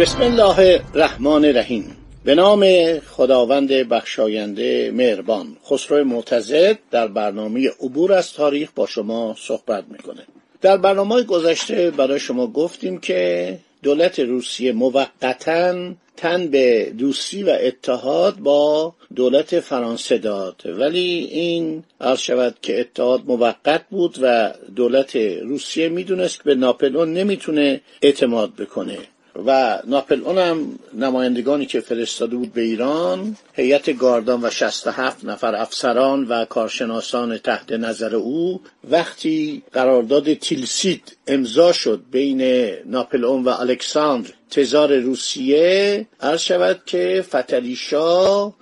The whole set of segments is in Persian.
بسم الله الرحمن الرحیم. به نام خداوند بخشاینده مهربان خسرو معتزد در برنامه عبور از تاریخ با شما صحبت می‌کنه. در برنامه گذشته برای شما گفتیم که دولت روسیه موقتا تن به دوستی و اتحاد با دولت فرانسه داد. ولی این عرض شود که اتحاد موقت بود و دولت روسیه می‌دونست که به ناپلئون نمی‌تونه اعتماد بکنه. و ناپلئون هم نمایندگانی که فرستاده بود به ایران هیئت گاردان و 67 نفر افسران و کارشناسان تحت نظر او وقتی قرارداد تیلسید امضا شد بین ناپلئون و الکساندر تزار روسیه عرض شود که فتلیشا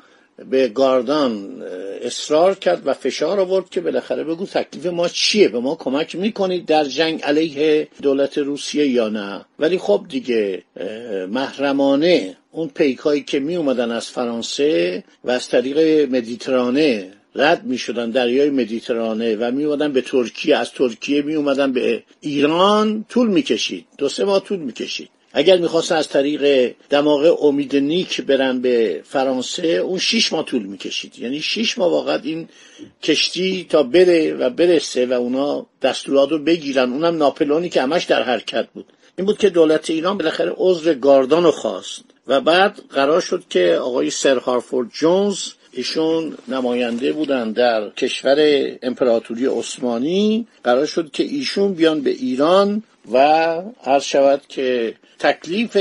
به گاردان اصرار کرد و فشار آورد که بالاخره بگو تکلیف ما چیه؟ به ما کمک می‌کنید در جنگ علیه دولت روسیه یا نه؟ ولی خب دیگه محرمانه اون پیکایی که می اومدن از فرانسه و از طریق مدیترانه رد می شدن دریای مدیترانه و می اومدن به ترکیه از ترکیه می اومدن به ایران طول می کشید دو سه ماه طول می کشید اگر می‌خواستن از طریق دماغ امید نیک برن به فرانسه اون شیش ماه طول می‌کشید. یعنی شیش ماه واقعا این کشتی تا بره و برسه و اونا دستورات رو بگیرن. اونم ناپلونی که همش در حرکت بود. این بود که دولت ایران بالاخره عذر گاردان رو خواست. و بعد قرار شد که آقای سر هارفورد جونز ایشون نماینده بودن در کشور امپراتوری عثمانی قرار شد که ایشون بیان به ایران و عرض شود که تکلیف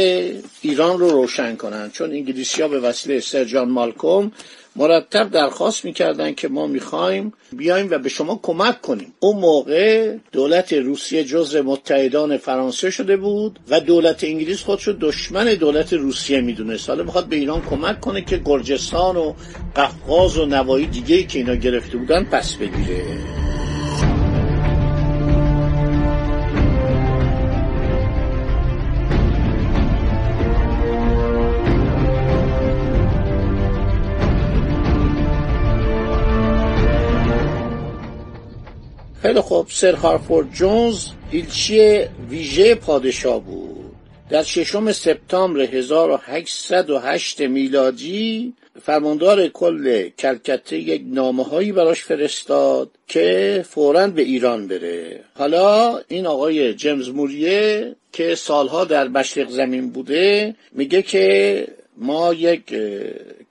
ایران رو روشن کنند چون انگلیسی ها به وسیله سرجان مالکوم مرتب درخواست می‌کردن که ما می‌خوایم بیایم و به شما کمک کنیم. اون موقع دولت روسیه جزء متحدان فرانسه شده بود و دولت انگلیس خودش دشمن دولت روسیه می‌دونست. حالا می‌خواد به ایران کمک کنه که گرجستان و قفقاز و نوایی دیگه که اینا گرفته بودن پس بگیره. خیلی خوب. سر هارفورد جونز ایلچی ویژه پادشاه بود. در ششم سپتامبر 1808 میلادی فرماندار کل کلکته یک نامه هایی براش فرستاد که فورا به ایران بره. حالا این آقای جیمز موریه که سالها در مشرق زمین بوده میگه که ما یک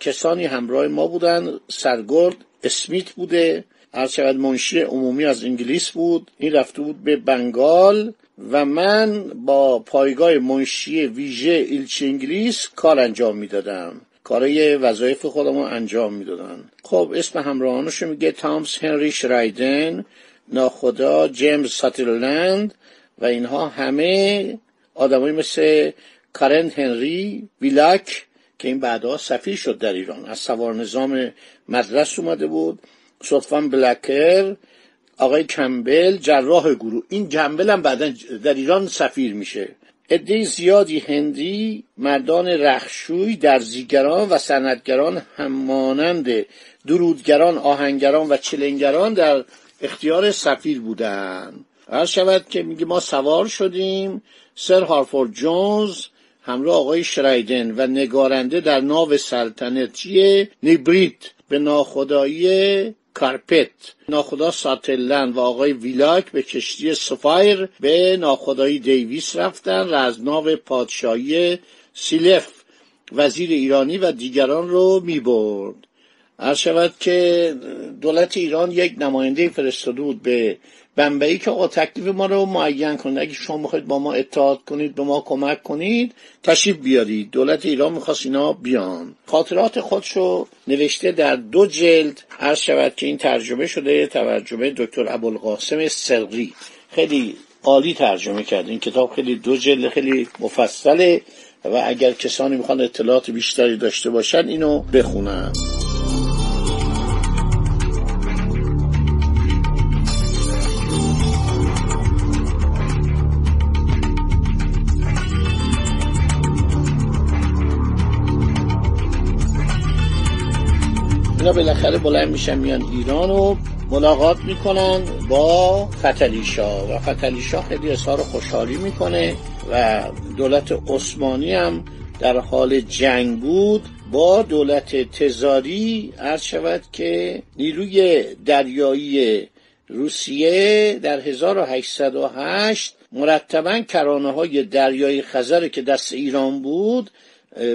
کسانی همراه ما بودن. سرگرد اسمیت بوده. عرض شود منشی عمومی از انگلیس بود این رفته بود به بنگال و من با پایگاه منشی ویژه ایلچی انگلیس کار انجام می‌دادم. کارای وظایف خودم رو انجام می‌دادن. خب اسم همراهانشو میگه تامس هنری شرایدن ناخدا جیمز ساترلند و اینها همه آدمایی مثل کارن هنری ویلاک که این بعدها سفیر شد در ایران. از سوار نظام مدرس اومده بود. صدفان بلکر آقای کمبل جراح گروه. این کمبل هم بعدا در ایران سفیر میشه. عده زیادی هندی مردان رخشوی درزیگران و سندگران همانند درودگران آهنگران و چلنگران در اختیار سفیر بودن. هر شود که میگه ما سوار شدیم. سر هارفورد جونز همراه آقای شرایدن و نگارنده در ناو سلطنتی نیبریت به ناخدایی کارپت ناخدا ساتلن و آقای ویلاک به کشتی سفایر به ناخدایی دیویس رفتن و از ناو پادشاهی سیلف وزیر ایرانی و دیگران رو می برد عرض شود که دولت ایران یک نماینده فرستاده بود به بنبئی که آقا تکلیف ما رو معین کنید. اگه شما می‌خواید با ما اتحاد کنید به ما کمک کنید تشریف بیارید. دولت ایران می‌خواست اینا بیان. خاطرات خودشو نوشته در دو جلد. عرض شود که این ترجمه شده ترجمه دکتر ابوالقاسم سرقی خیلی عالی ترجمه کرده این کتاب خیلی دو جلد خیلی مفصله و اگر کسانی می‌خوان اطلاعات بیشتری داشته باشن اینو بخونن. اینا بالاخره بلند میشن میان ایران و ملاقات می‌کنن با فتلیشا. و فتلیشا خیلی اظهار خوشحالی می‌کنه و دولت عثمانی هم در حال جنگ بود. با دولت تزاری عرض شود که نیروی دریایی روسیه در 1808 مرتبا کرانه های دریای خزر که دست ایران بود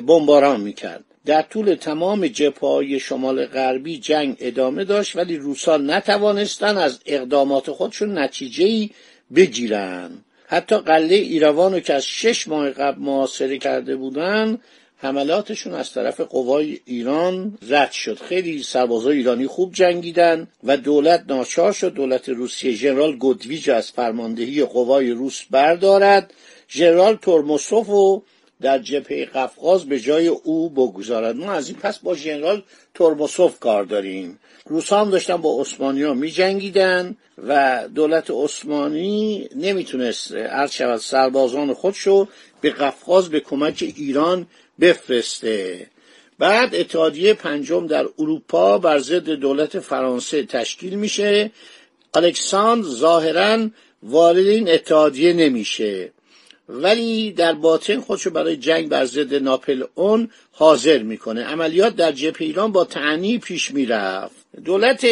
بمباران می‌کرد. در طول تمام جبهه‌های شمال غربی جنگ ادامه داشت ولی روسان نتوانستند از اقدامات خودشون نتیجه‌ای بگیرن. حتی قله ایروان رو که از شش ماه قبل محاصره کرده بودن حملاتشون از طرف قوای ایران رد شد. خیلی سربازای ایرانی خوب جنگیدن و دولت ناچار شد. دولت روسیه ژنرال گودویج از فرماندهی قوای روس بردارد. ژنرال تورموسوف و در جبهه قفقاز به جای او بگذارد. ما از این پس با ژنرال تورموسوف کار داریم. روسا هم داشتن با عثمانی ها می جنگیدن و دولت عثمانی نمی‌تونست عرض شود سربازان خودشو به قفقاز به کمک ایران بفرسته. بعد اتحادیه پنجم در اروپا بر ضد دولت فرانسه تشکیل میشه. الکساندر ظاهرا وارد این اتحادیه نمیشه. ولی در باطن خودشو برای جنگ بر ضد ناپل اون حاضر می‌کنه. عملیات در جبهه ایران با تعنی پیش می‌رفت. دولت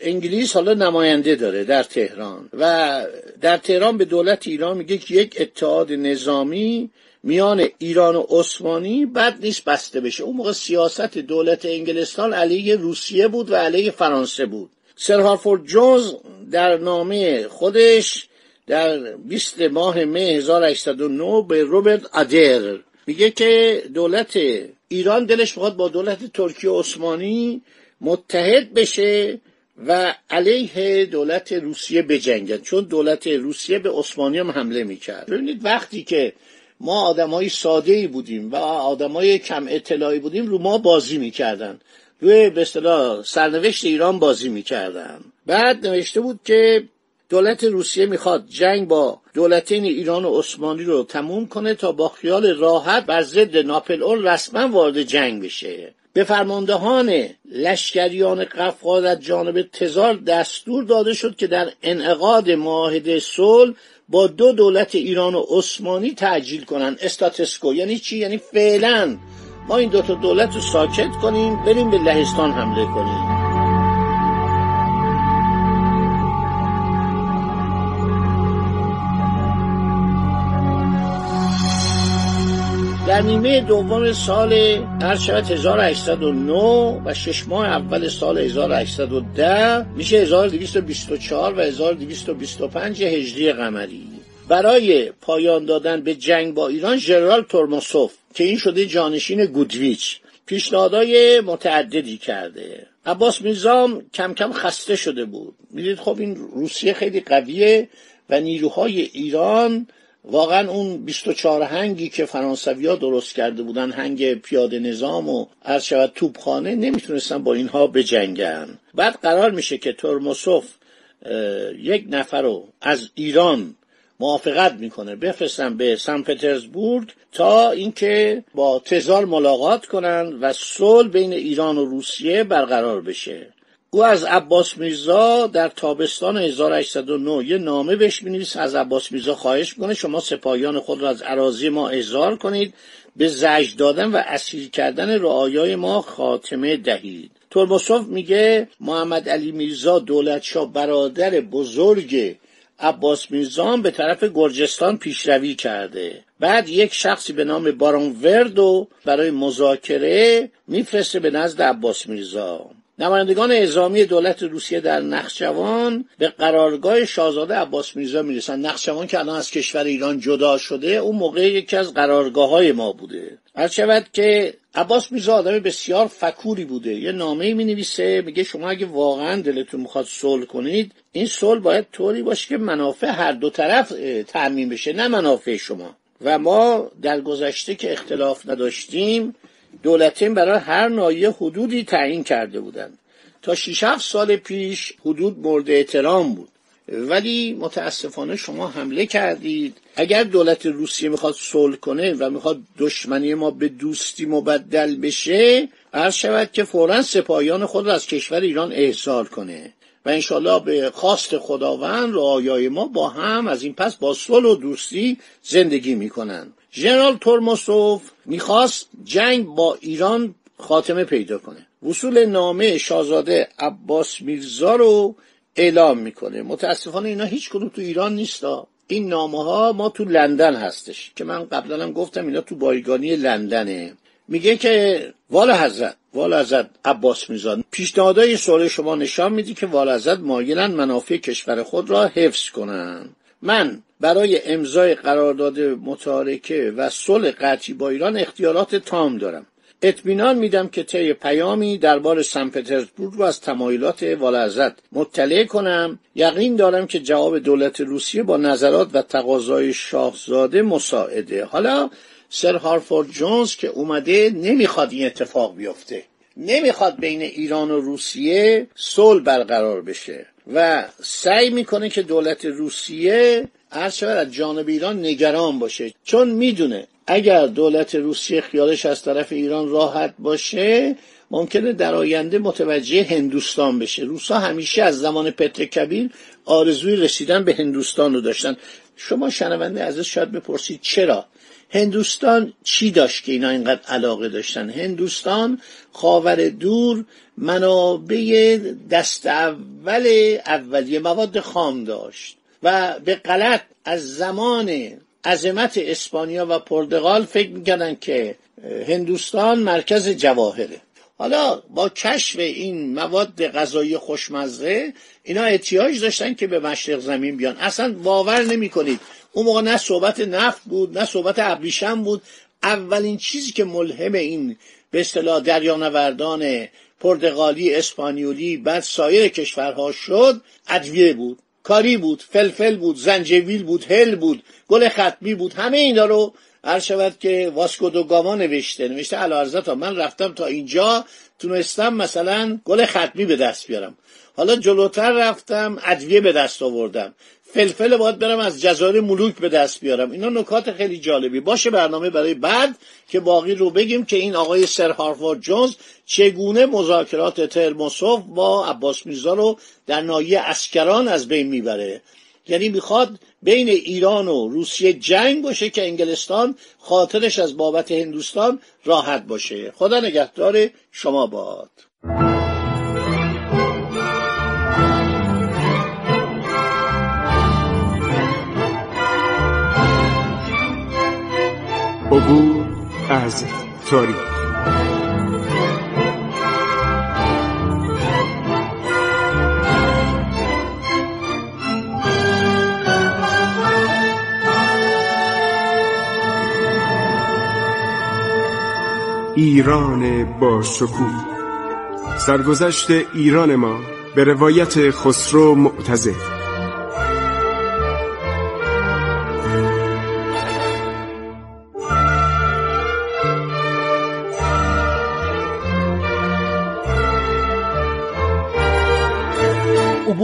انگلیس حالا نماینده داره در تهران و در تهران به دولت ایران میگه که یک اتحاد نظامی میان ایران و عثمانی بد نیست بسته بشه. اون موقع سیاست دولت انگلستان علیه روسیه بود و علیه فرانسه بود. سر هارفورد جونز در نامه خودش در 20 ماه مه 1809 به روبرت ادر. میگه که دولت ایران دلش می‌خواد با دولت ترکیه عثمانی متحد بشه و علیه دولت روسیه بجنگد. چون دولت روسیه به عثمانی هم حمله می‌کرد. ببینید وقتی که ما آدمای ساده ای بودیم و آدمای کم اطلاعی بودیم رو ما بازی می‌کردن. روی به اصطلاح سرنوشت ایران بازی می‌کردن. بعد نوشته بود که دولت روسیه می‌خواد جنگ با دولتین ایران و عثمانی رو تموم کنه تا با خیال راحت بر ضد ناپل اون رسما وارد جنگ بشه. به فرماندهان لشکریان قفقاز از جانب تزار دستور داده شد که در انعقاد معاهده صلح با دو دولت ایران و عثمانی تعجیل کنن. استاتسکو یعنی چی؟ یعنی فعلا ما این دو تا دولت رو ساکت کنیم بریم به لهستان حمله کنیم. در نیمه دوم سال هر شود 1809 و شش ماه اول سال 1810 میشه 1224 و 1225 هجری قمری. برای پایان دادن به جنگ با ایران ژنرال تورموسوف که این شده جانشین گودویچ پیشنهادهای متعددی کرده. عباس میرزام کم کم خسته شده بود. می‌دید خب این روسیه خیلی قویه و نیروهای ایران واقعا اون 24 هنگی که فرانسوی ها درست کرده بودن هنگ پیاده نظام و از شود توپخانه نمی‌تونستن با اینها بجنگن. بعد قرار میشه که ترموسوف یک نفر رو از ایران موافقت می‌کنه بفرستن به سن پترزبورگ تا اینکه با تزار ملاقات کنن و صلح بین ایران و روسیه برقرار بشه. او از عباس میرزا در تابستان 1809 یه نامه بهش می‌نویسه از عباس میرزا خواهش می‌کنه شما سپاهیان خود را از عراضی ما احضار کنید به زجر دادن و اسیر کردن رعایای ما خاتمه دهید. ترموسوف میگه محمد علی میرزا دولتشاه برادر بزرگ عباس میرزا به طرف گرجستان پیشروی کرده. بعد یک شخصی به نام بارون وردو برای مذاکره میفرسته به نزد عباس میرزا. نمایندگان اعزامی دولت روسیه در نخجوان به قرارگاه شاهزاده عباس میرزا می‌رسن نخجوان که الان از کشور ایران جدا شده اون موقع یکی از قرارگاه های ما بوده. هر شود که عباس میرزا آدم بسیار فکوری بوده. یه نامه می نویسه میگه شما اگه واقعا دلتون می‌خواد صلح کنید این صلح باید طوری باشه که منافع هر دو طرف تعمین بشه نه منافع شما. و ما در گذشته که اختلاف نداشتیم دولتین برای هر نایه حدودی تعیین کرده بودند. تا 6 7 سال پیش حدود مورد احترام بود. ولی متاسفانه شما حمله کردید. اگر دولت روسیه می‌خواد صلح کنه و می‌خواد دشمنی ما به دوستی مبدل بشه عرض شود که فورا سپاهیان خود را از کشور ایران احضار کنه. و انشالله به خواست خداوند رعایای ما با هم از این پس با صلح و دوستی زندگی می‌کنن. ژنرال تورموسوف می‌خواست جنگ با ایران خاتمه پیدا کنه. وصول نامه شاهزاده عباس میرزا رو اعلام می‌کنه. متاسفانه اینا هیچ کدوم تو ایران نیستا. این نامه ها ما تو لندن هستش. که من قبلا هم گفتم اینا تو بایگانی لندنه. میگه که والا حضرت والا حضرت عباس میرزا پیشنهادهای صلح شما نشان میدی که والا حضرت مایلن منافع کشور خود را حفظ کنن من برای امضای قرارداد متارکه و صلح قطعی با ایران اختیارات تام دارم. اطمینان میدم که طی پیامی دربار سن پترزبورگ رو از تمایلات والعزت مطلع کنم. یقین دارم که جواب دولت روسیه با نظرات و تقاضای شاهزاده مساعده. حالا سر هارفورد جونز که اومده نمی‌خواد این اتفاق بیفته. نمی‌خواد بین ایران و روسیه صلح برقرار بشه و سعی می‌کنه که دولت روسیه هر از جانب ایران نگران باشه. چون می‌دونه اگر دولت روسیه خیالش از طرف ایران راحت باشه ممکنه در آینده متوجه هندوستان بشه. روسا همیشه از زمان پتر کبیر آرزوی رسیدن به هندوستان رو داشتن. شما شنونده ازش شاید بپرسید چرا هندوستان چی داشت که اینا اینقدر علاقه داشتن؟ هندوستان خاور دور منابع دست اول اولیه مواد خام داشت. و به غلط از زمان عظمت اسپانیا و پرتغال فکر می‌کردن که هندوستان مرکز جواهره. حالا با کشف این مواد غذایی خوشمزه اینا احتیاج داشتن که به مشرق زمین بیان. اصلا باور نمی کنید اون موقع نه صحبت نفت بود نه صحبت ابریشم بود. اولین چیزی که ملهم این به اصطلاح دریانوردان پرتغالی اسپانیولی بعد سایر کشورها شد ادویه بود کاری بود فلفل بود زنجبیل بود هل بود گل ختمی بود همه اینا رو هر شود که واسکو دو گاما نوشته نوشته علا من رفتم تا اینجا تونستم مثلا گل ختمی به دست بیارم. حالا جلوتر رفتم ادویه به دست آوردم. فلفل باید برم از جزایر ملوک به دست بیارم. اینا نکات خیلی جالبی. باشه برنامه برای بعد که باقی رو بگیم که این آقای سر هاروارد جونز چگونه مذاکرات ترموسوف با عباس میرزا رو در ناحیه اسکران از بین می‌بره. یعنی می‌خواد بین ایران و روسیه جنگ باشه که انگلستان خاطرش از بابت هندوستان راحت باشه. خدا نگهدار شما باد. از تاریخ ایران با شکوه. سرگذشت ایران ما به روایت خسرو معتزد